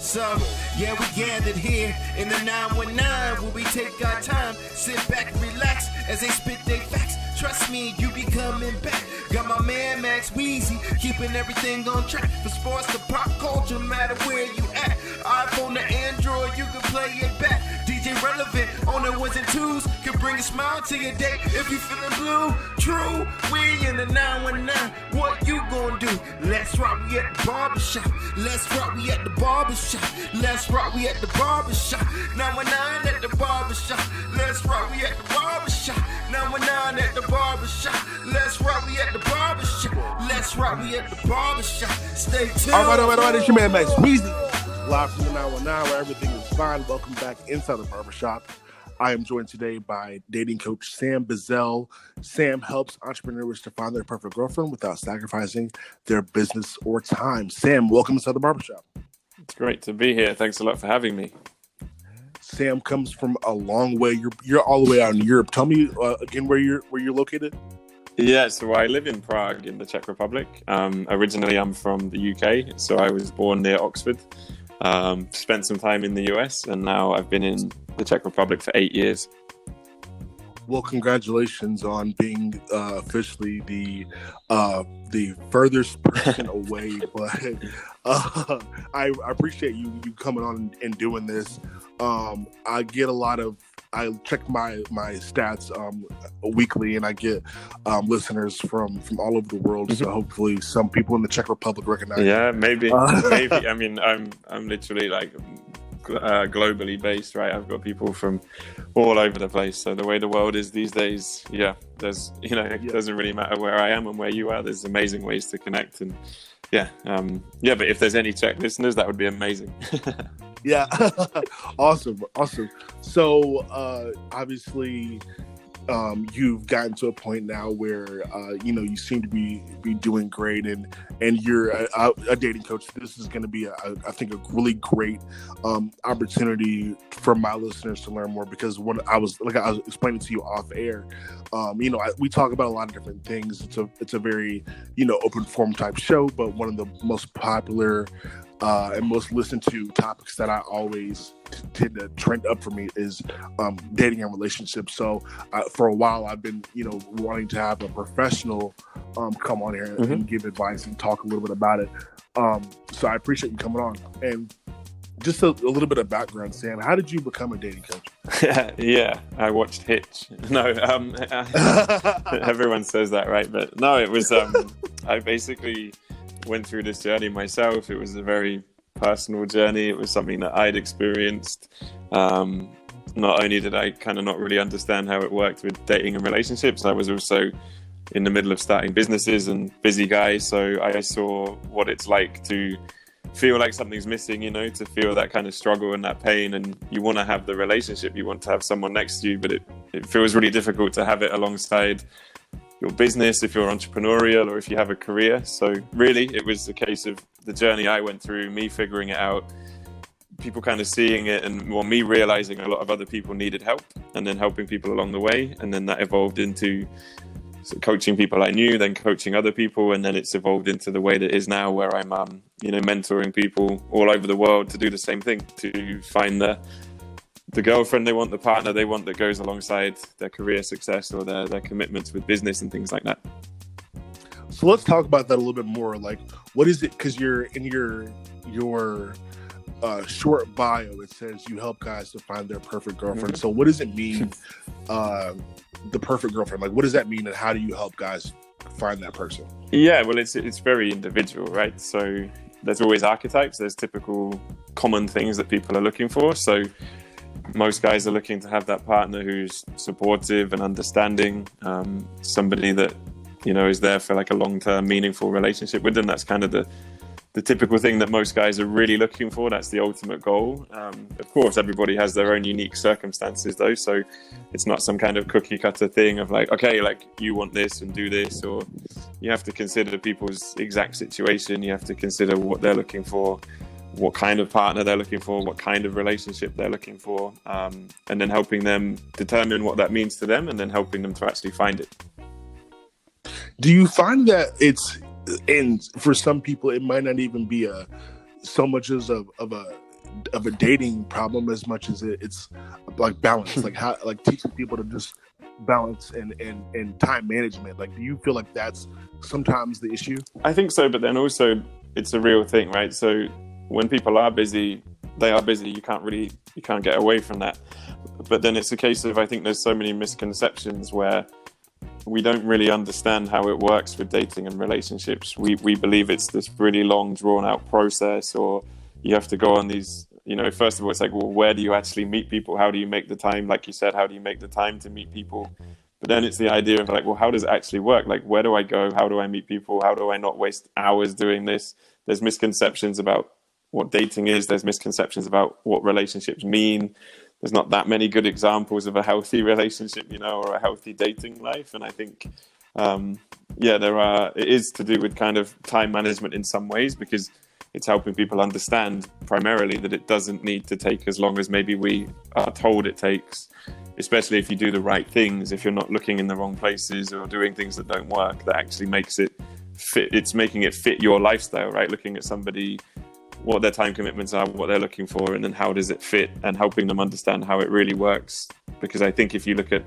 So, yeah, we gathered here in the 919 where we take our time, sit back relax as they spit their facts. Trust me, you be coming back. Got my man Max Weezy, keeping everything on track. From sports to pop culture, matter where you at. iPhone to Android, you can play it back. DJ relevant on the ones and twos can bring a smile to your day. If you feeling blue, true, we in the 919. What you gonna do? Let's rock, we at the barbershop. Let's rock, we at the barbershop. Let's rock, we at the barbershop. 919 at the barbershop. Let's rock, we at the barbershop. 919 at the barbershop. Let's rock, we at the barbershop. Let's rock, we at the barbershop. Stay tuned. All right, all right, all right. It's your man Max Weezy. Live from the 919 where everything is fine. Welcome back inside the barbershop. I am joined today by dating coach Sam Bizzell. Sam helps entrepreneurs to find their perfect girlfriend without sacrificing their business or time. Sam, welcome inside the barbershop. It's great to be here. Thanks a lot for having me. Sam comes from a long way. You're you're all the way out in Europe. Tell me uh, again where you're where you're located. Yeah, so I live in Prague in the Czech Republic. Um, originally, I'm from the UK, so I was born near Oxford. Um, spent some time in the US, and now I've been in the Czech Republic for eight years. Well, congratulations on being uh, officially the uh, the furthest person away. But uh, I, I, appreciate you you coming on and doing this. Um, I get a lot of I check my my stats um, weekly, and I get um, listeners from from all over the world. Mm-hmm. So hopefully, some people in the Czech Republic recognize. Yeah, maybe, uh, maybe. I mean, I'm I'm literally like uh, globally based, right? I've got people from all over the place. So the way the world is these days, yeah, there's you know, it yeah. doesn't really matter where I am and where you are. There's amazing ways to connect, and yeah, um, yeah. But if there's any Czech listeners, that would be amazing. yeah, awesome, awesome. So uh, obviously, um, you've gotten to a point now where uh, you know you seem to be be doing great, and and you're a, a dating coach. This is going to be, a, I think, a really great um, opportunity for my listeners to learn more because when I was like I was explaining to you off air, um, you know, I, we talk about a lot of different things. It's a it's a very you know open form type show, but one of the most popular uh, and most listened to topics that I always t- tend to trend up for me is um, dating and relationships. So uh, for a while, I've been, you know, wanting to have a professional um, come on here and, mm-hmm. and, give advice and talk a little bit about it. Um, so I appreciate you coming on. And just a, a, little bit of background, Sam. How did you become a dating coach? yeah, I watched Hitch. No, um, everyone says that, right? But no, it was. Um, I basically went through this journey myself. It was a very personal journey. It was something that I'd experienced. Um, not only did I kind of not really understand how it worked with dating and relationships, I was also in the middle of starting businesses and busy guy. So I saw what it's like to feel like something's missing, you know, to feel that kind of struggle and that pain. And you want to have the relationship, you want to have someone next to you, but it, it feels really difficult to have it alongside your business, if you're entrepreneurial, or if you have a career. So, really, it was a case of the journey I went through, me figuring it out, people kind of seeing it, and well, me realizing a lot of other people needed help, and then helping people along the way. And then that evolved into coaching people I knew, then coaching other people, and then it's evolved into the way that is now, where I'm, um, you know, mentoring people all over the world to do the same thing, to find the the girlfriend they want, the partner they want that goes alongside their career success or their, their commitments with business and things like that. So let's talk about that a little bit more. Like, what is it? Because you're in your your uh, short bio, it says you help guys to find their perfect girlfriend. Mm-hmm. So, what does it mean, uh, the perfect girlfriend? Like, what does that mean, and how do you help guys find that person? Yeah, well, it's it's very individual, right? So, there's always archetypes. There's typical common things that people are looking for. So, most guys are looking to have that partner who's supportive and understanding, um, somebody that you know is there for like a long-term, meaningful relationship with them. That's kind of the the typical thing that most guys are really looking for. That's the ultimate goal. Um, of course, everybody has their own unique circumstances, though, so it's not some kind of cookie cutter thing of like, okay, like you want this and do this, or you have to consider people's exact situation. You have to consider what they're looking for what kind of partner they're looking for, what kind of relationship they're looking for, um, and then helping them determine what that means to them, and then helping them to actually find it. Do you find that it's, and for some people, it might not even be a so much as of, of a of a dating problem as much as it, it's like balance, like how like teaching people to just balance and, and and time management. Like, do you feel like that's sometimes the issue? I think so, but then also it's a real thing, right? So when people are busy, they are busy. You can't really you can't get away from that. But then it's a case of I think there's so many misconceptions where we don't really understand how it works with dating and relationships. We we believe it's this really long, drawn out process, or you have to go on these. You know, first of all, it's like, well, where do you actually meet people? How do you make the time? Like you said, how do you make the time to meet people? But then it's the idea of like, well, how does it actually work? Like, where do I go? How do I meet people? How do I not waste hours doing this? There's misconceptions about what dating is. There's misconceptions about what relationships mean there's not that many good examples of a healthy relationship, you know, or a healthy dating life. And I think, um, yeah, there are. It is to do with kind of time management in some ways because it's helping people understand primarily that it doesn't need to take as long as maybe we are told it takes. Especially if you do the right things, if you're not looking in the wrong places or doing things that don't work, that actually makes it fit. It's making it fit your lifestyle, right? Looking at somebody what their time commitments are, what they're looking for, and then how does it fit, and helping them understand how it really works. Because I think if you look at,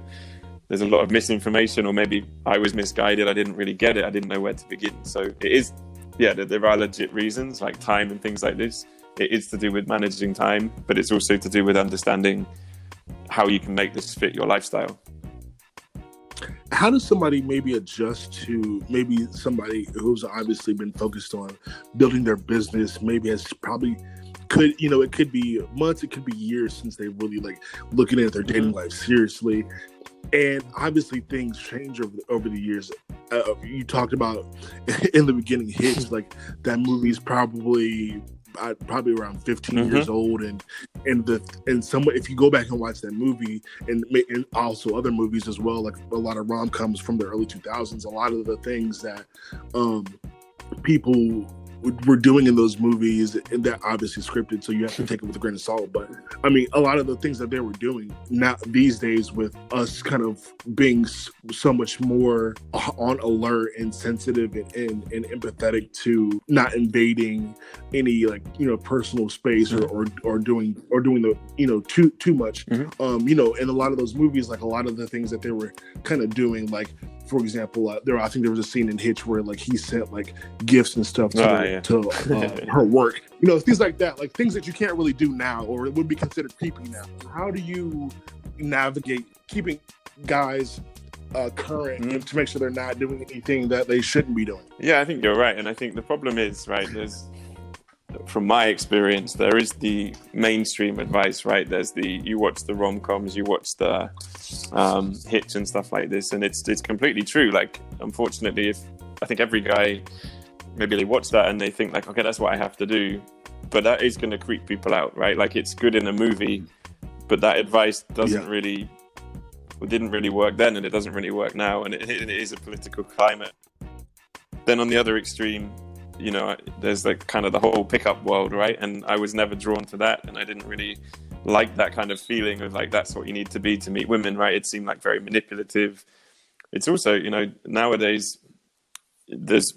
there's a lot of misinformation, or maybe I was misguided, I didn't really get it, I didn't know where to begin. So it is, yeah, there are legit reasons like time and things like this. It is to do with managing time, but it's also to do with understanding how you can make this fit your lifestyle how does somebody maybe adjust to maybe somebody who's obviously been focused on building their business? Maybe has probably could you know it could be months it could be years since they really like looking at their dating mm-hmm. life seriously. And obviously things change over the, over the years. Uh, you talked about in the beginning Hitch like that movie's probably uh, probably around 15 mm-hmm. years old and and the and some if you go back and watch that movie and, and also other movies as well like a lot of rom-coms from the early 2000s a lot of the things that um people were doing in those movies, and they're obviously scripted, so you have to take it with a grain of salt. But I mean, a lot of the things that they were doing now these days, with us kind of being so much more on alert and sensitive and, and, and empathetic to not invading any like you know personal space or, or, or doing or doing the you know too too much. Mm-hmm. Um, you know, in a lot of those movies, like a lot of the things that they were kind of doing, like for example, uh, there I think there was a scene in Hitch where like he sent like gifts and stuff to, oh, yeah. to uh, her work. You know, things like that, like things that you can't really do now, or it would be considered creepy now. How do you navigate keeping guys uh, current mm-hmm. to make sure they're not doing anything that they shouldn't be doing? Yeah, I think you're right, and I think the problem is right. There's from my experience, there is the mainstream advice, right? There's the you watch the rom coms, you watch the um, Hitch and stuff like this, and it's it's completely true. Like, unfortunately, if I think every guy maybe they watch that and they think like, okay, that's what I have to do, but that is going to creep people out, right? Like, it's good in a movie, but that advice doesn't yeah. really didn't really work then, and it doesn't really work now, and it, it is a political climate. Then on the other extreme, you know, there's like kind of the whole pickup world, right? And I was never drawn to that, and I didn't really like that kind of feeling of like that's what you need to be to meet women, right? It seemed like very manipulative. It's also, you know, nowadays there's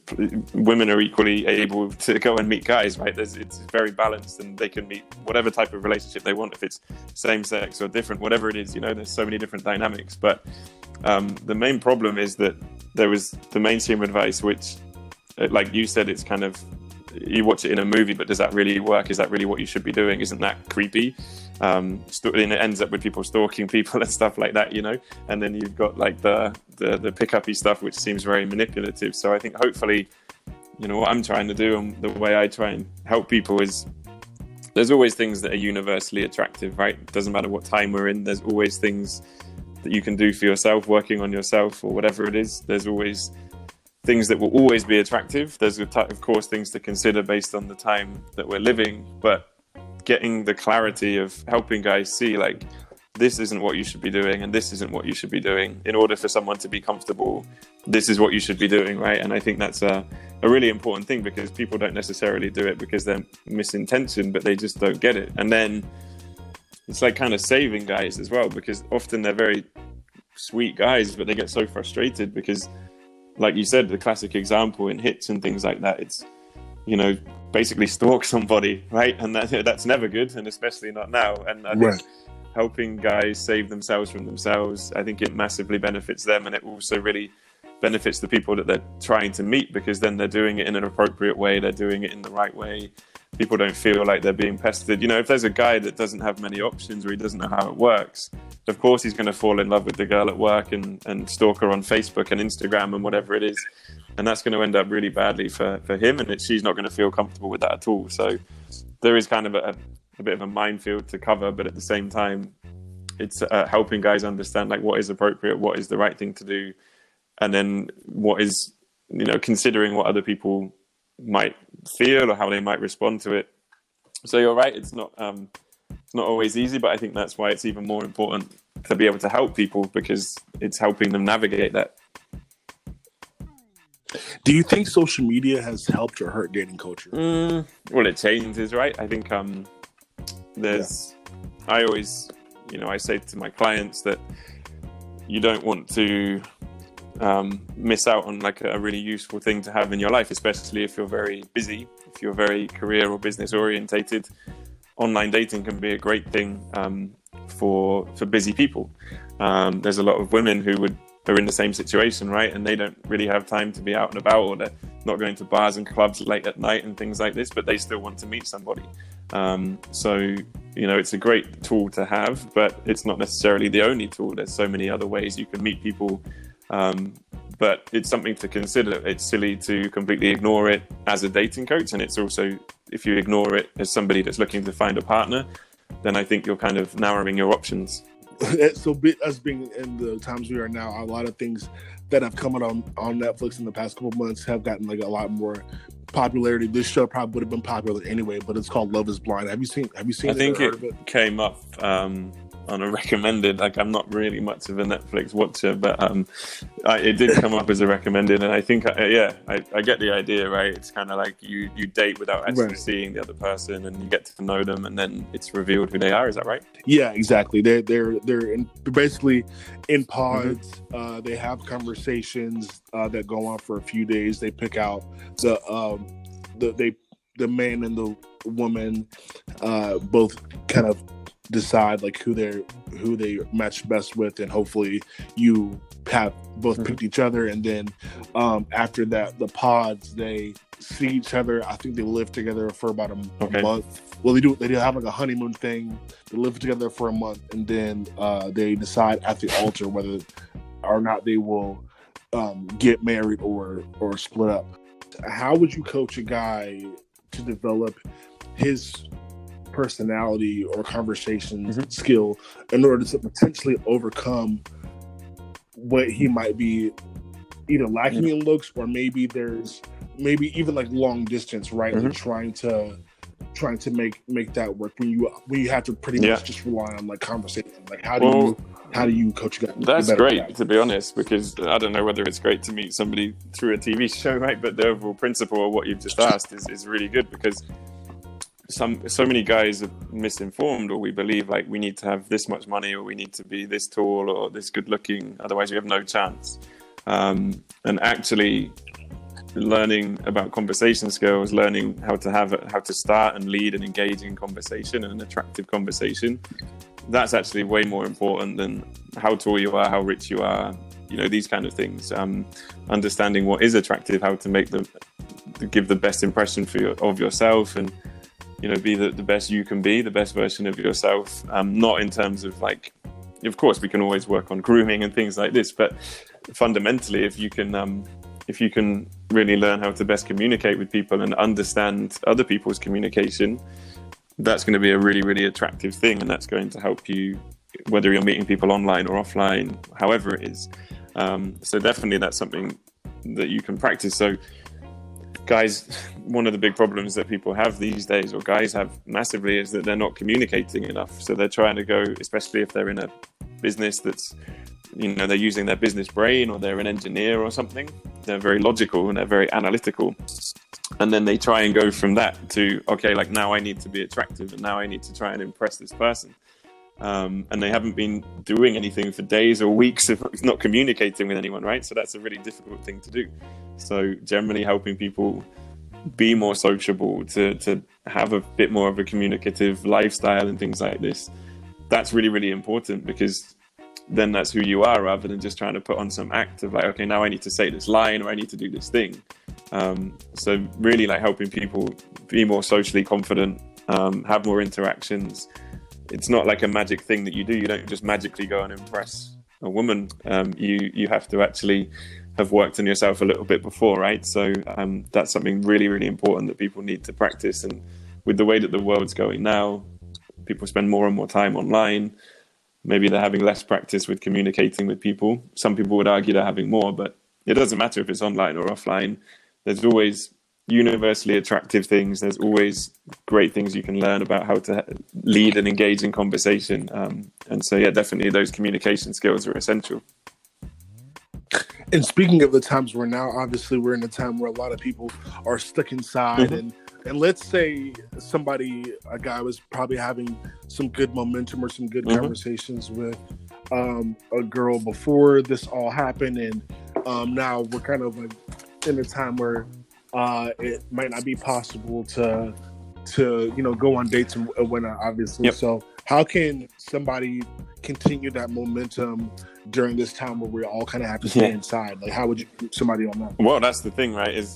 women are equally able to go and meet guys, right? There's, it's very balanced, and they can meet whatever type of relationship they want, if it's same sex or different, whatever it is. You know, there's so many different dynamics. But um, the main problem is that there was the mainstream advice, which like you said, it's kind of you watch it in a movie, but does that really work? Is that really what you should be doing? Isn't that creepy? Um, and it ends up with people stalking people and stuff like that, you know. And then you've got like the the the pickupy stuff, which seems very manipulative. So I think hopefully, you know, what I'm trying to do and the way I try and help people is there's always things that are universally attractive, right? Doesn't matter what time we're in. There's always things that you can do for yourself, working on yourself or whatever it is. There's always things that will always be attractive. There's, of course, things to consider based on the time that we're living, but getting the clarity of helping guys see like this isn't what you should be doing and this isn't what you should be doing. In order for someone to be comfortable this is what you should be doing right? And i think that's a, a really important thing because people don't necessarily do it because they're misintention, but they just don't get it. And then it's like kind of saving guys as well because often they're very sweet guys but they get so frustrated because like you said, the classic example in Hitch and things like that. It's you know basically stalk somebody, right? And that, that's never good, and especially not now. And I think Right. helping guys save themselves from themselves, I think it massively benefits them, and it also really benefits the people that they're trying to meet because then they're doing it in an appropriate way, they're doing it in the right way. People don't feel like they're being pestered. You know, if there's a guy that doesn't have many options or he doesn't know how it works, of course he's going to fall in love with the girl at work and, and stalk her on Facebook and Instagram and whatever it is. And that's going to end up really badly for, for him, and it, she's not going to feel comfortable with that at all. So there is kind of a, a bit of a minefield to cover, but at the same time, it's uh, helping guys understand like what is appropriate, what is the right thing to do, and then what is you know considering what other people might feel or how they might respond to it. So you're right; it's not um, it's not always easy, but I think that's why it's even more important to be able to help people because it's helping them navigate that. Do you think social media has helped or hurt dating culture? Mm, well, it changes, right? I think um, there's. I always, you know, I say to my clients that you don't want to um, miss out on like a really useful thing to have in your life, especially if you're very busy, if you're very career or business orientated. Online dating can be a great thing um, for for busy people. Um, there's a lot of women who would are in the same situation, right? And they don't really have time to be out and about, or they're not going to bars and clubs late at night and things like this, but they still want to meet somebody. Um, so, you know, it's a great tool to have, but it's not necessarily the only tool. There's so many other ways you can meet people. Um, but it's something to consider. It's silly to completely ignore it as a dating coach. And it's also, if you ignore it as somebody that's looking to find a partner, then I think you're kind of narrowing your options. so be, us being in the times we are now, a lot of things that have come out on, on Netflix in the past couple months have gotten like a lot more popularity. This show probably would have been popular anyway, but it's called Love Is Blind. Have you seen? Have you seen? I think it, it? came up um, on a recommended. Like I'm not really much of a Netflix watcher, but um, I, it did come up as a recommended, and I think uh, yeah, I, I get the idea. Right, it's kind of like you you date without actually Right. seeing the other person, and you get to know them, and then it's revealed who they are. Is that right? Yeah, exactly. They're they're they're, in, they're basically in pods. Mm-hmm. Uh, they have conversations uh, that go on for a few days. They pick out the um, the they the man and the woman uh, both kind of decide like who they're who they match best with, and hopefully you have both Mhm. picked each other. And then um, after that, the pods they see each other. I think they live together for about a, a Okay. month. Well, they do. They do have like a honeymoon thing. They live together for a month, and then uh, they decide at the altar whether or not they will um, get married or or split up. How would you coach a guy to develop his personality or conversation Mhm. skill in order to potentially overcome what he might be either lacking in looks or maybe there's maybe even like long distance right like Mhm. trying to trying to make make that work when you when you have to pretty Yeah. much just rely on like conversation like how do Well, you how do you coach a guy That's great, to be honest, because I don't know whether it's great to meet somebody through a TV show, right? But the overall principle of what you've just asked is, is really good because some so many guys are misinformed, or we believe like we need to have this much money, or we need to be this tall, or this good looking, otherwise we have no chance. Um, and actually, learning about conversation skills, learning how to have how to start and lead an engaging conversation and an attractive conversation, that's actually way more important than how tall you are, how rich you are, you know, these kind of things. Um, understanding what is attractive, how to make them give the best impression for your, of yourself, and you know, be the, the best you can be, the best version of yourself. Um, not in terms of like, of course, we can always work on grooming and things like this, but fundamentally, if you can. Um, if you can really learn how to best communicate with people and understand other people's communication, that's going to be a really, really attractive thing. And that's going to help you, whether you're meeting people online or offline, however it is. Um, so, definitely, that's something that you can practice. So, guys, one of the big problems that people have these days, or guys have massively, is that they're not communicating enough. So, they're trying to go, especially if they're in a business that's you know they're using their business brain or they're an engineer or something they're very logical and they're very analytical and then they try and go from that to okay like now i need to be attractive and now i need to try and impress this person um, and they haven't been doing anything for days or weeks of not communicating with anyone right so that's a really difficult thing to do so generally helping people be more sociable, to to have a bit more of a communicative lifestyle and things like this. That's really really important because then that's who you are rather than just trying to put on some act of like okay now I need to say this line or I need to do this thing. Um, so really like helping people be more socially confident, um, have more interactions. It's not like a magic thing that you do. You don't just magically go and impress a woman. Um, you you have to actually have worked on yourself a little bit before, right? So um, that's something really, really important that people need to practice. And with the way that the world's going now, people spend more and more time online. Maybe they're having less practice with communicating with people. Some people would argue they're having more, but it doesn't matter if it's online or offline. There's always universally attractive things. There's always great things you can learn about how to lead and engage in conversation. Um, and so, yeah, definitely those communication skills are essential. And speaking of the times we're now, obviously we're in a time where a lot of people are stuck inside, mm-hmm. and and let's say somebody, a guy was probably having some good momentum or some good mm-hmm. conversations with um, a girl before this all happened, and um, now we're kind of like in a time where uh, it might not be possible to to you know go on dates and whatnot, obviously. Yep. So how can somebody continue that momentum during this time where we all kind of have to stay yeah. inside? Like, how would you somebody on that? Well, that's the thing, right? Is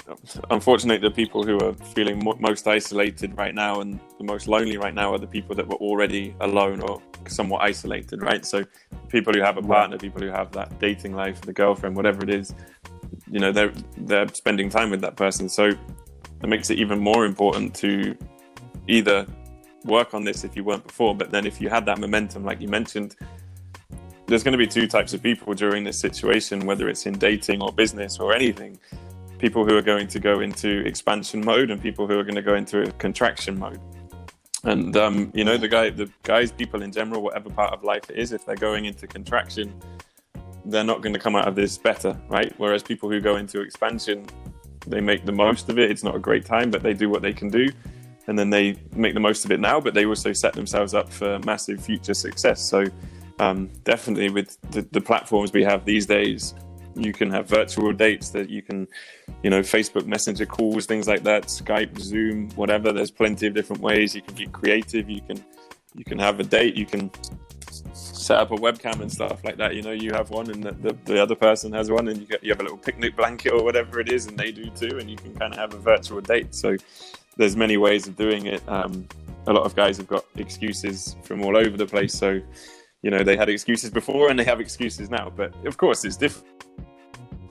unfortunately the people who are feeling most isolated right now and the most lonely right now are the people that were already alone or somewhat isolated, right? So, people who have a partner, people who have that dating life, the girlfriend, whatever it is, you know, they're they're spending time with that person. So, it makes it even more important to either work on this if you weren't before, but then if you had that momentum, like you mentioned there's going to be two types of people during this situation, whether it's in dating or business or anything. People who are going to go into expansion mode and people who are going to go into a contraction mode. And um, you know, the guy, the guys, people in general, whatever part of life it is, if they're going into contraction, they're not going to come out of this better, right? Whereas people who go into expansion, they make the most of it. It's not a great time, but they do what they can do, and then they make the most of it now. But they also set themselves up for massive future success. So um, definitely with the, the, platforms we have these days you can have virtual dates that you can you know facebook messenger calls things like that skype zoom whatever there's plenty of different ways you can be creative you can you can have a date you can set up a webcam and stuff like that you know you have one and the, the, the other person has one and you, get, you have a little picnic blanket or whatever it is and they do too and you can kind of have a virtual date. So there's many ways of doing it. Um, a lot of guys have got excuses from all over the place. So you know they had excuses before and they have excuses now but of course it's different.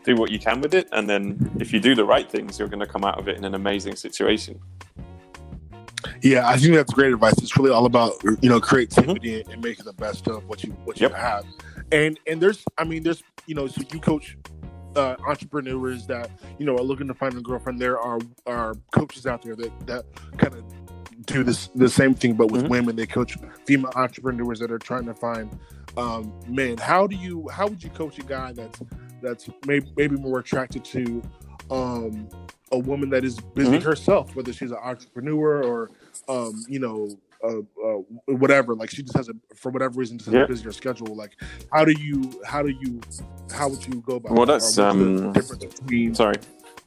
Do what you can with it and then if you do the right things you're going to come out of it in an amazing situation yeah i think that's great advice it's really all about you know creativity mm-hmm. and making the best of what you what you have and and there's i mean there's you know so you coach uh, entrepreneurs that you know are looking to find a girlfriend there are are coaches out there that that kind of do this the same thing, but with mm-hmm. women. They coach female entrepreneurs that are trying to find um, men. How do you? How would you coach a guy that's that's maybe, maybe more attracted to um, a woman that is busy mm-hmm. herself, whether she's an entrepreneur or um, you know uh, uh, whatever. Like she just has a for whatever reason just has yeah. a busier schedule. Like how do you how do you how would you go about? Well, that's um. Between... Sorry,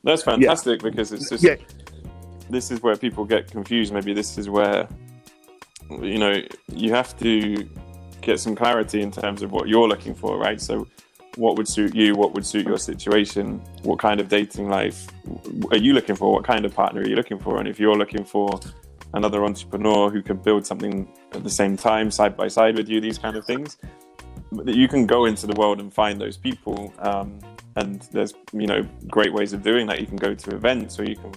that's fantastic yeah. because it's just. Yeah this is where people get confused. Maybe this is where you know you have to get some clarity in terms of what you're looking for, right? So, what would suit you? What would suit your situation? What kind of dating life are you looking for? What kind of partner are you looking for? And if you're looking for another entrepreneur who can build something at the same time, side by side with you, these kind of things, That you can go into the world and find those people. Um, and there's you know great ways of doing that. You can go to events, or you can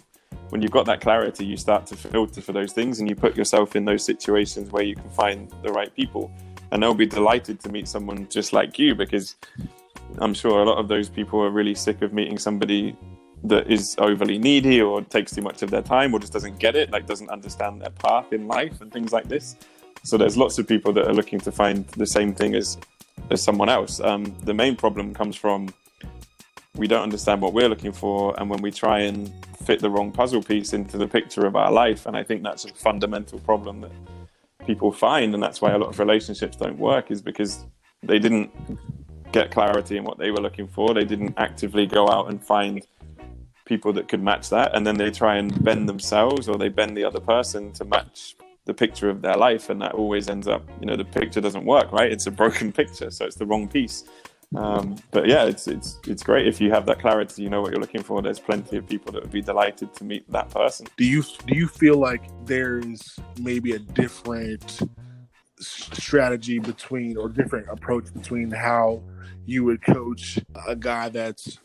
when you've got that clarity, you start to filter for those things and you put yourself in those situations where you can find the right people. And they'll be delighted to meet someone just like you because I'm sure a lot of those people are really sick of meeting somebody that is overly needy or takes too much of their time or just doesn't get it, like doesn't understand their path in life and things like this. So there's lots of people that are looking to find the same thing as as someone else. Um, the main problem comes from we don't understand what we're looking for, and when we try and fit the wrong puzzle piece into the picture of our life. And I think that's a fundamental problem that people find. And that's why a lot of relationships don't work, is because they didn't get clarity in what they were looking for. They didn't actively go out and find people that could match that, and then they try and bend themselves or they bend the other person to match the picture of their life, and that always ends up, you know, the picture doesn't work, right? It's a broken picture, so it's the wrong piece. Um, but yeah, it's it's it's great if you have that clarity. You know what you're looking for. There's plenty of people that would be delighted to meet that person. Do you do you feel like there's maybe a different strategy between or different approach between how you would coach a guy that's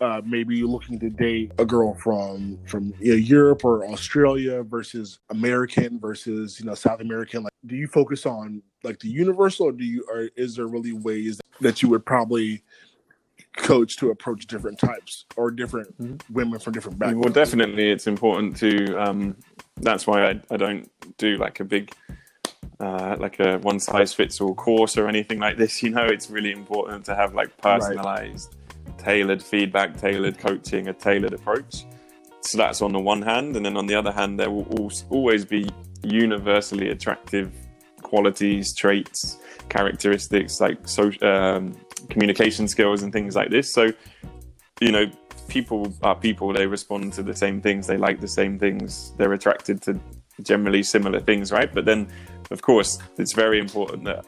uh, maybe looking to date a girl from from you know, Europe or Australia versus American versus you know South American? Like, do you focus on like the universal, or do you, or is there really ways that you would probably coach to approach different types or different mm-hmm. women from different backgrounds? Well, definitely, it's important to. Um, that's why I, I don't do like a big uh, like a one size fits all course or anything like this. You know, it's really important to have like personalized tailored feedback, tailored coaching, a tailored approach. So that's on the one hand, and then on the other hand, there will always be universally attractive qualities, traits, characteristics like social um, communication skills and things like this. So, you know, people are people. They respond to the same things. They like the same things. They're attracted to generally similar things, right? But then, of course, it's very important that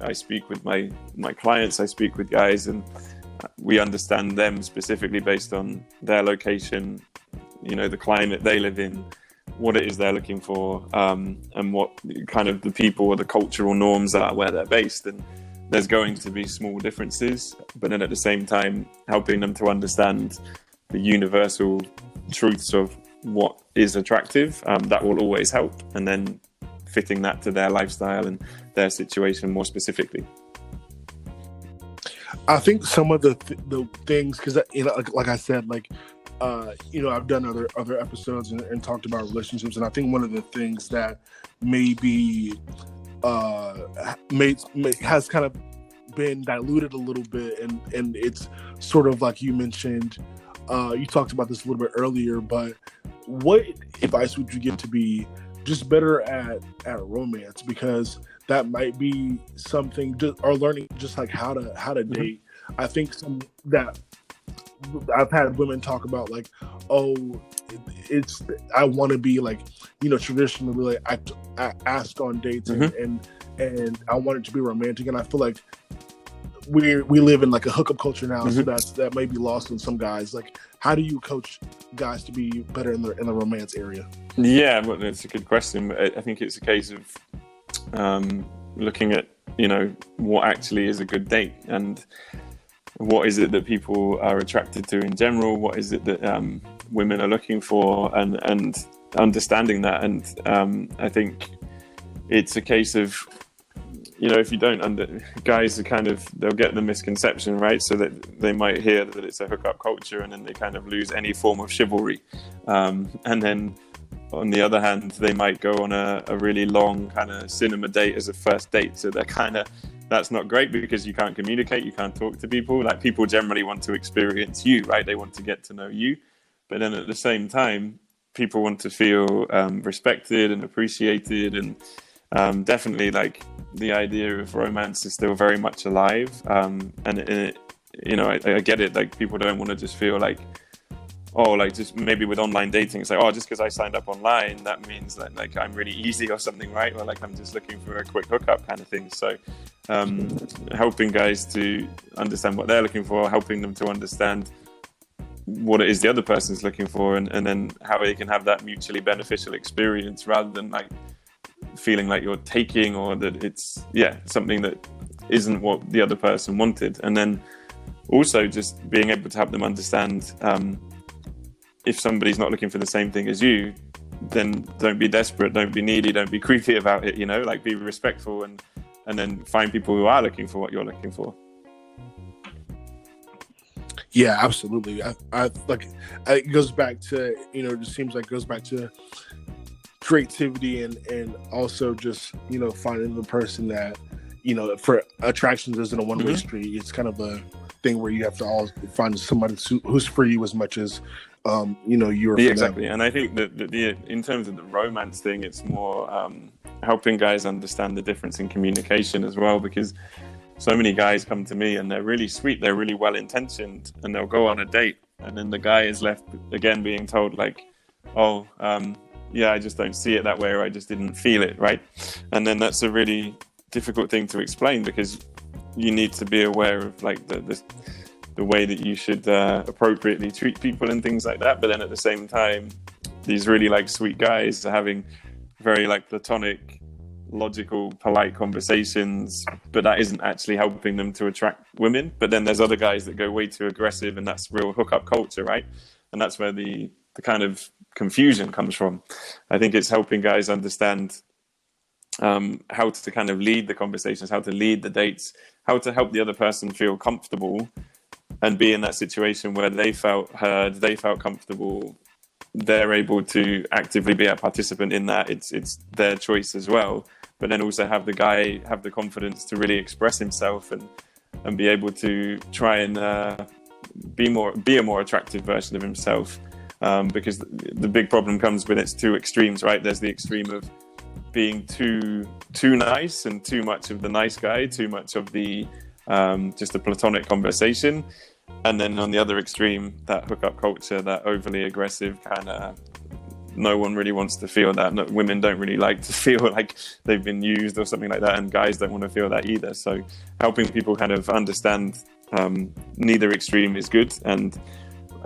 I speak with my my clients. I speak with guys and we understand them specifically based on their location, you know, the climate they live in, what it is they're looking for, um, and what kind of the people or the cultural norms are where they're based. And there's going to be small differences, but then at the same time, helping them to understand the universal truths of what is attractive, um, that will always help. And then fitting that to their lifestyle and their situation more specifically. I think some of the th- the things because you know, like, like, I said, like uh, you know, I've done other other episodes and, and, talked about relationships, and I think one of the things that maybe uh, made, made has kind of been diluted a little bit, and and it's sort of like you mentioned. Uh, you talked about this a little bit earlier, but what advice would you give to be just better at at romance? Because that might be something just or learning just like how to how to mm-hmm. date. I think some that I've had women talk about like, oh, it's I want to be like, you know, traditionally like I, I ask on dates mm-hmm. and, and and I want it to be romantic, and I feel like we we live in like a hookup culture now, mm-hmm. so that's that may be lost on some guys. Like, how do you coach guys to be better in the in the romance area? Yeah, well, that's a good question. I think it's a case of um, looking at you know what actually is a good date and what is it that people are attracted to in general what is it that um, women are looking for and and understanding that and um, i think it's a case of you know if you don't under guys are kind of they'll get the misconception right so that they might hear that it's a hookup culture and then they kind of lose any form of chivalry um, and then on the other hand, they might go on a, a really long kind of cinema date as a first date. So they're kind of that's not great because you can't communicate, you can't talk to people. Like people generally want to experience you, right? They want to get to know you, but then at the same time, people want to feel um, respected and appreciated, and um, definitely like the idea of romance is still very much alive. Um, and it, you know, I, I get it. Like people don't want to just feel like oh, like just maybe with online dating, it's like, oh, just because I signed up online, that means that like I'm really easy or something, right? Or like I'm just looking for a quick hookup kind of thing. So, um, helping guys to understand what they're looking for, helping them to understand what it is the other person's looking for, and, and then how they can have that mutually beneficial experience rather than like feeling like you're taking or that it's, yeah, something that isn't what the other person wanted. And then also just being able to help them understand um, if somebody's not looking for the same thing as you, then don't be desperate, don't be needy, don't be creepy about it. You know, like be respectful and and then find people who are looking for what you're looking for. Yeah, absolutely. I, I like it goes back to you know, it just seems like it goes back to creativity and and also just you know finding the person that you know for attractions isn't a one way mm-hmm. street. It's kind of a thing where you have to all find somebody who's for you as much as um, you know, you're yeah, exactly. And I think that the, the, in terms of the romance thing, it's more um, helping guys understand the difference in communication as well, because so many guys come to me and they're really sweet, they're really well intentioned, and they'll go on a date and then the guy is left again being told like, "Oh, um, yeah, I just don't see it that way, or I just didn't feel it right," and then that's a really difficult thing to explain because you need to be aware of like the the, the way that you should uh, appropriately treat people and things like that. But then at the same time, these really like sweet guys are having very like platonic logical polite conversations but that isn't actually helping them to attract women. But then there's other guys that go way too aggressive and that's real hookup culture right? And that's where the the kind of confusion comes from i think it's helping guys understand um, how to kind of lead the conversations how to lead the dates how to help the other person feel comfortable and be in that situation where they felt heard they felt comfortable they're able to actively be a participant in that. It's it's their choice as well. But then also have the guy have the confidence to really express himself and and be able to try and uh, be more be a more attractive version of himself. Um, because the big problem comes when its two extremes, right? There's the extreme of being too too nice and too much of the nice guy, too much of the um, just a platonic conversation, and then on the other extreme, that hookup culture, that overly aggressive kind of. No one really wants to feel that. No, women don't really like to feel like they've been used or something like that, and guys don't want to feel that either. So, helping people kind of understand um, neither extreme is good, and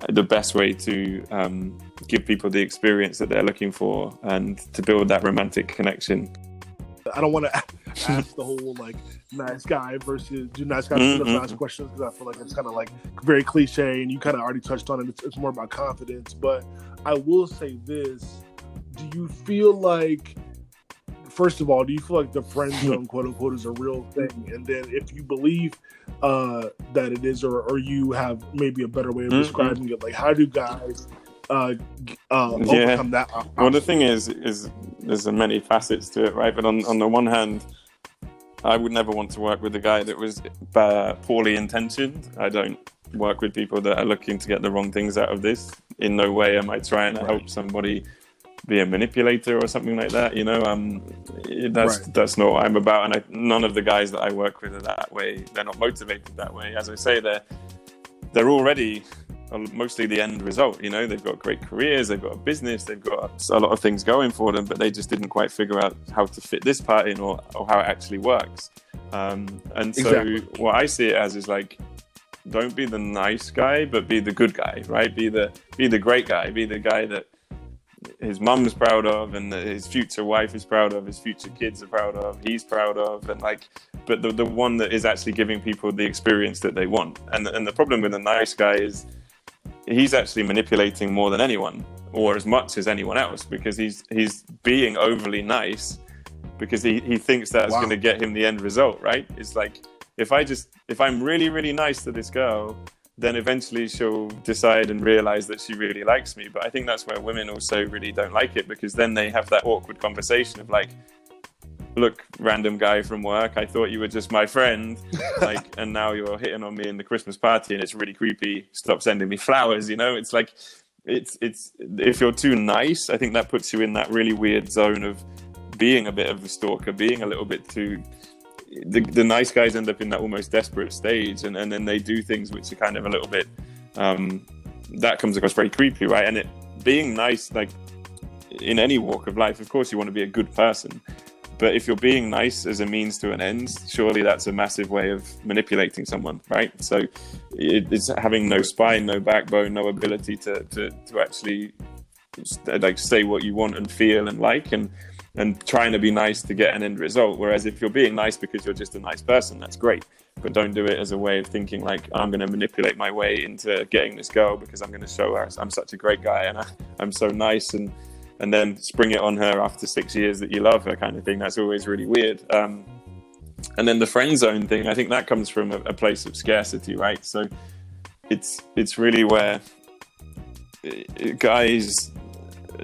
the best way to um, give people the experience that they're looking for and to build that romantic connection. I don't want to ask the whole like nice guy versus do nice guys mm-hmm. nice questions because I feel like it's kind of like very cliche and you kind of already touched on it. It's, it's more about confidence, but I will say this: Do you feel like first of all, do you feel like the friend zone, quote unquote, is a real thing? And then if you believe uh, that it is, or, or you have maybe a better way of mm-hmm. describing it, like how do guys uh, uh, yeah. overcome that? Well, the thing is, is there's many facets to it, right? But on on the one hand, I would never want to work with a guy that was uh, poorly intentioned. I don't work with people that are looking to get the wrong things out of this. In no way am I trying to right. help somebody be a manipulator or something like that. You know, um, that's right. that's not what I'm about. And I, none of the guys that I work with are that way. They're not motivated that way. As I say, they're they're already mostly the end result. You know, they've got great careers, they've got a business, they've got a lot of things going for them, but they just didn't quite figure out how to fit this part in or, or how it actually works. Um, and so, exactly. what I see it as is like, don't be the nice guy, but be the good guy, right? Be the be the great guy, be the guy that his mum's proud of and his future wife is proud of his future kids are proud of he's proud of and like but the, the one that is actually giving people the experience that they want and, and the problem with a nice guy is he's actually manipulating more than anyone or as much as anyone else because he's he's being overly nice because he, he thinks that's wow. going to get him the end result right it's like if i just if i'm really really nice to this girl then eventually she'll decide and realize that she really likes me but i think that's where women also really don't like it because then they have that awkward conversation of like look, random guy from work, I thought you were just my friend, like, and now you're hitting on me in the Christmas party, and it's really creepy. Stop sending me flowers. You know, it's like, it's it's if you're too nice, I think that puts you in that really weird zone of being a bit of a stalker, being a little bit too. The, the nice guys end up in that almost desperate stage, and, and then they do things which are kind of a little bit. Um, that comes across very creepy, right? And it being nice, like in any walk of life, of course, you want to be a good person, but if you're being nice as a means to an end, surely that's a massive way of manipulating someone, right? So it's having no spine, no backbone, no ability to, to, to actually like say what you want and feel and like and and trying to be nice to get an end result. Whereas if you're being nice because you're just a nice person, that's great. But don't do it as a way of thinking like I'm going to manipulate my way into getting this girl because I'm going to show her I'm such a great guy and I, I'm so nice and and then spring it on her after six years that you love her kind of thing that's always really weird um, and then the friend zone thing i think that comes from a, a, place of scarcity right so it's it's really where uh, guys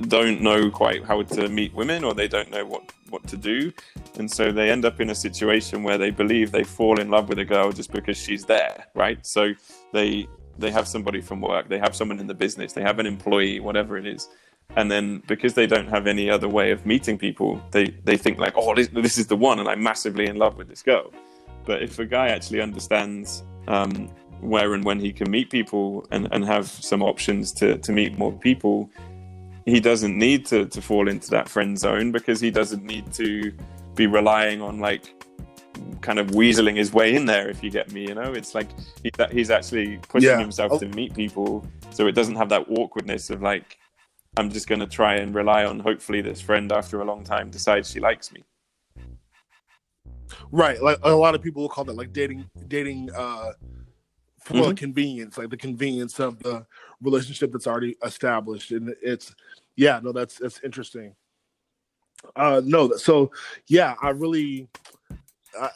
don't know quite how to meet women or they don't know what what to do. And so they end up in a situation where they believe they fall in love with a girl just because she's there right? So they they have somebody from work they have someone in the business they have an employee whatever it is. And then because they don't have any other way of meeting people they they think like oh this, this is the one and i'm massively in love with this girl. But if a guy actually understands um, where and when he can meet people and, and have some options to, to meet more people, he doesn't need to, to fall into that friend zone because he doesn't need to be relying on like kind of weaseling his way in there if you get me you know it's like he, he's actually pushing yeah. himself oh. to meet people so it doesn't have that awkwardness of like i'm just going to try and rely on hopefully this friend after a long time decides she likes me right like a lot of people will call that like dating dating uh for mm-hmm. convenience like the convenience of the relationship that's already established and it's yeah no that's that's interesting uh no so yeah i really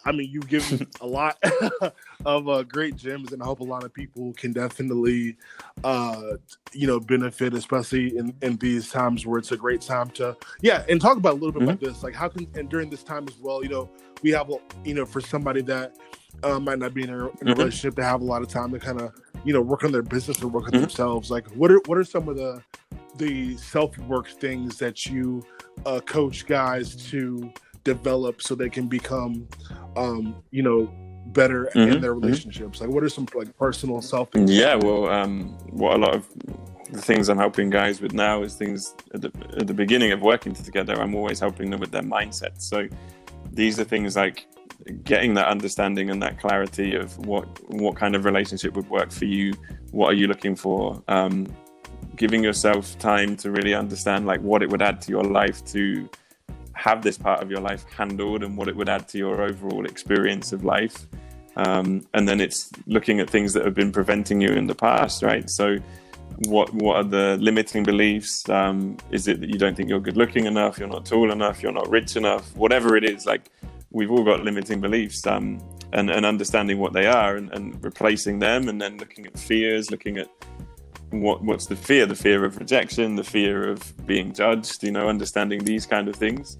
I, mean, you've given a lot of uh, great gems, and I hope a lot of people can definitely, uh, you know, benefit, especially in, in these times where it's a great time to, yeah, and talk about a little bit mm-hmm. about this. Like, how can, and during this time as well, you know, we have, you know, for somebody that uh, might not be in a, in a mm-hmm. relationship, to have a lot of time to kind of, you know, work on their business or work on mm-hmm. themselves. Like, what are what are some of the the self work things that you uh, coach guys to develop so they can become um you know better mm-hmm, in their mm-hmm. relationships mm-hmm. like what are some like personal self yeah well um what a lot of the things i'm helping guys with now is things at the, at the beginning of working together i'm always helping them with their mindset so these are things like getting that understanding and that clarity of what what kind of relationship would work for you what are you looking for um, giving yourself time to really understand like what it would add to your life to have this part of your life handled and what it would add to your overall experience of life. Um, and then it's looking at things that have been preventing you in the past, right? So, what what are the limiting beliefs? Um, is it that you don't think you're good looking enough? You're not tall enough? You're not rich enough? Whatever it is, like we've all got limiting beliefs, um, and and understanding what they are and, and replacing them, and then looking at fears, looking at what what's the fear? The fear of rejection the fear of being judged you know understanding these kind of things.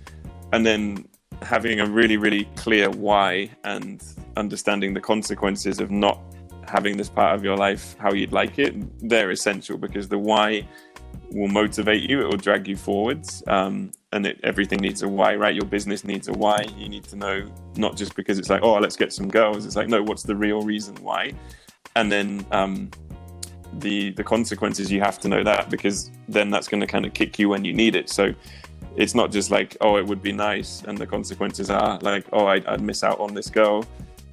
And then having a really really clear why and understanding the consequences of not having this part of your life how you'd like it they're essential because the why will motivate you it will drag you forwards um, and it, everything needs a why right? Your business needs a why. You need to know not just because it's like oh let's get some girls. It's like no what's the real reason why? And then um, the the consequences you have to know that because then that's going to kind of kick you when you need it. So it's not just like oh it would be nice and the consequences are like oh I'd, I'd miss out on this girl.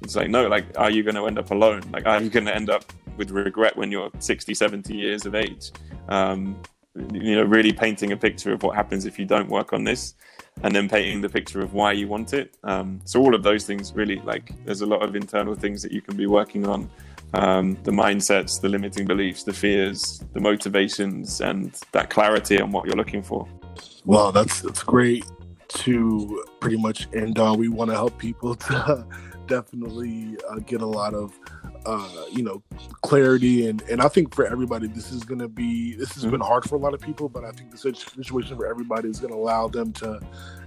It's like no like are you going to end up alone? Like are you going to end up with regret when you're 60 70 years of age? Um, you know really painting a picture of what happens if you don't work on this and then painting the picture of why you want it. Um, so all of those things really like there's a lot of internal things that you can be working on um, the mindsets, the limiting beliefs, the fears, the motivations, and that clarity on what you're looking for. Well, that's that's great to pretty much end on. We want to help people to definitely uh, get a lot of uh, you know clarity and and I think for everybody this is going to be this has mm-hmm. been hard for a lot of people, but I think the situation for everybody is going to allow them to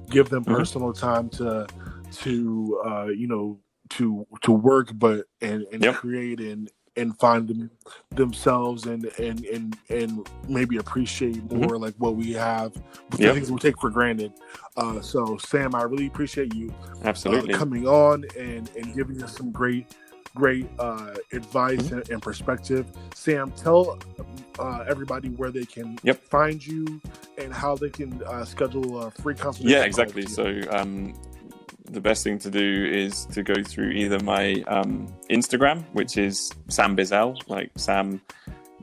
give them mm-hmm. personal time to to uh, you know to to work, but and and yep. create and and find them, themselves and and and and maybe appreciate mm-hmm. more mm-hmm. like what we have yep. things we take for granted uh so sam i really appreciate you uh, absolutely uh, coming on and and giving us some great great uh advice mm-hmm. and, and, perspective sam tell uh everybody where they can yep. find you and how they can uh schedule a free consultation yeah exactly so um the best thing to do is to go through either my um, Instagram, which is Sam Bizzell, like Sam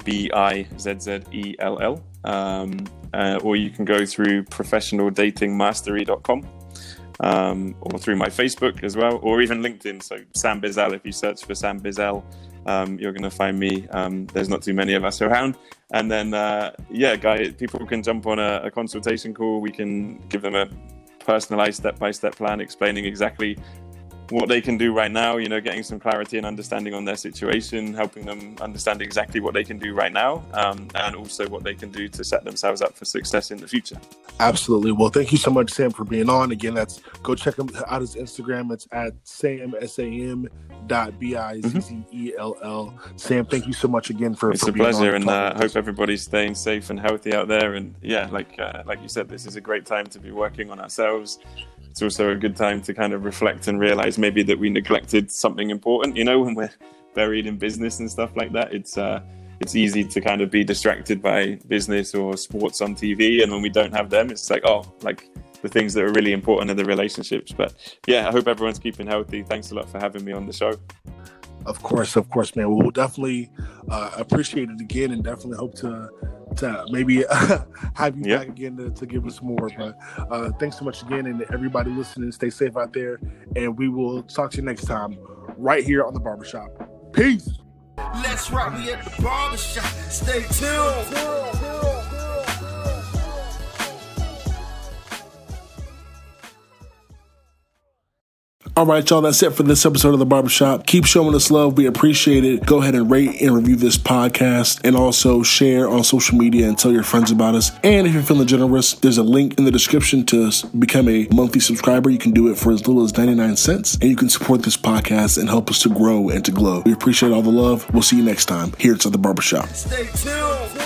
B I Z Z E L L, um, uh, or you can go through professionaldatingmastery.com. Um, or through my Facebook as well, or even LinkedIn. So Sam Bizzell, if you search for Sam Bizzell, um, you're going to find me. Um, there's not too many of us around, and then uh, yeah, guy, people can jump on a, a, consultation call. We can give them a personalized step by step plan explaining exactly what they can do right now, you know, getting some clarity and understanding on their situation, helping them understand exactly what they can do right now, um, and also what they can do to set themselves up for success in the future. Absolutely. Well, thank you so much, Sam, for being on. Again, that's go check him out his Instagram. It's at Sam S A M dot B I Z Z E L L. Sam, thank you so much again for. It's for a pleasure, and I uh, hope everybody's staying safe and healthy out there. And yeah, like uh, like you said, this is a great time to be working on ourselves it's also a good time to kind of reflect and realize maybe that we neglected something important, you know, when we're buried in business and stuff like that, it's uh, it's easy to kind of be distracted by business or sports on TV, and when we don't have them, it's like oh, like the things that are really important are the relationships. But yeah, I hope everyone's keeping healthy. Thanks a lot for having me on the show. Of course, of course, man. We'll definitely uh, appreciate it again, and definitely hope to to maybe have you yep. back again to, to, give us more. But uh, thanks so much again, and everybody listening, stay safe out there, and we will talk to you next time right here on the barbershop. Peace. Let's rock. We at the barbershop. Stay tuned. All right, y'all, that's it for this episode of The Barbershop. Keep showing us love. We appreciate it. Go ahead and rate and review this podcast and also share on social media and tell your friends about us. And if you're feeling generous, there's a link in the description to become a monthly subscriber. You can do it for as little as 99 cents and you can support this podcast and help us to grow and to glow. We appreciate all the love. We'll see you next time here at The Barbershop. Stay tuned.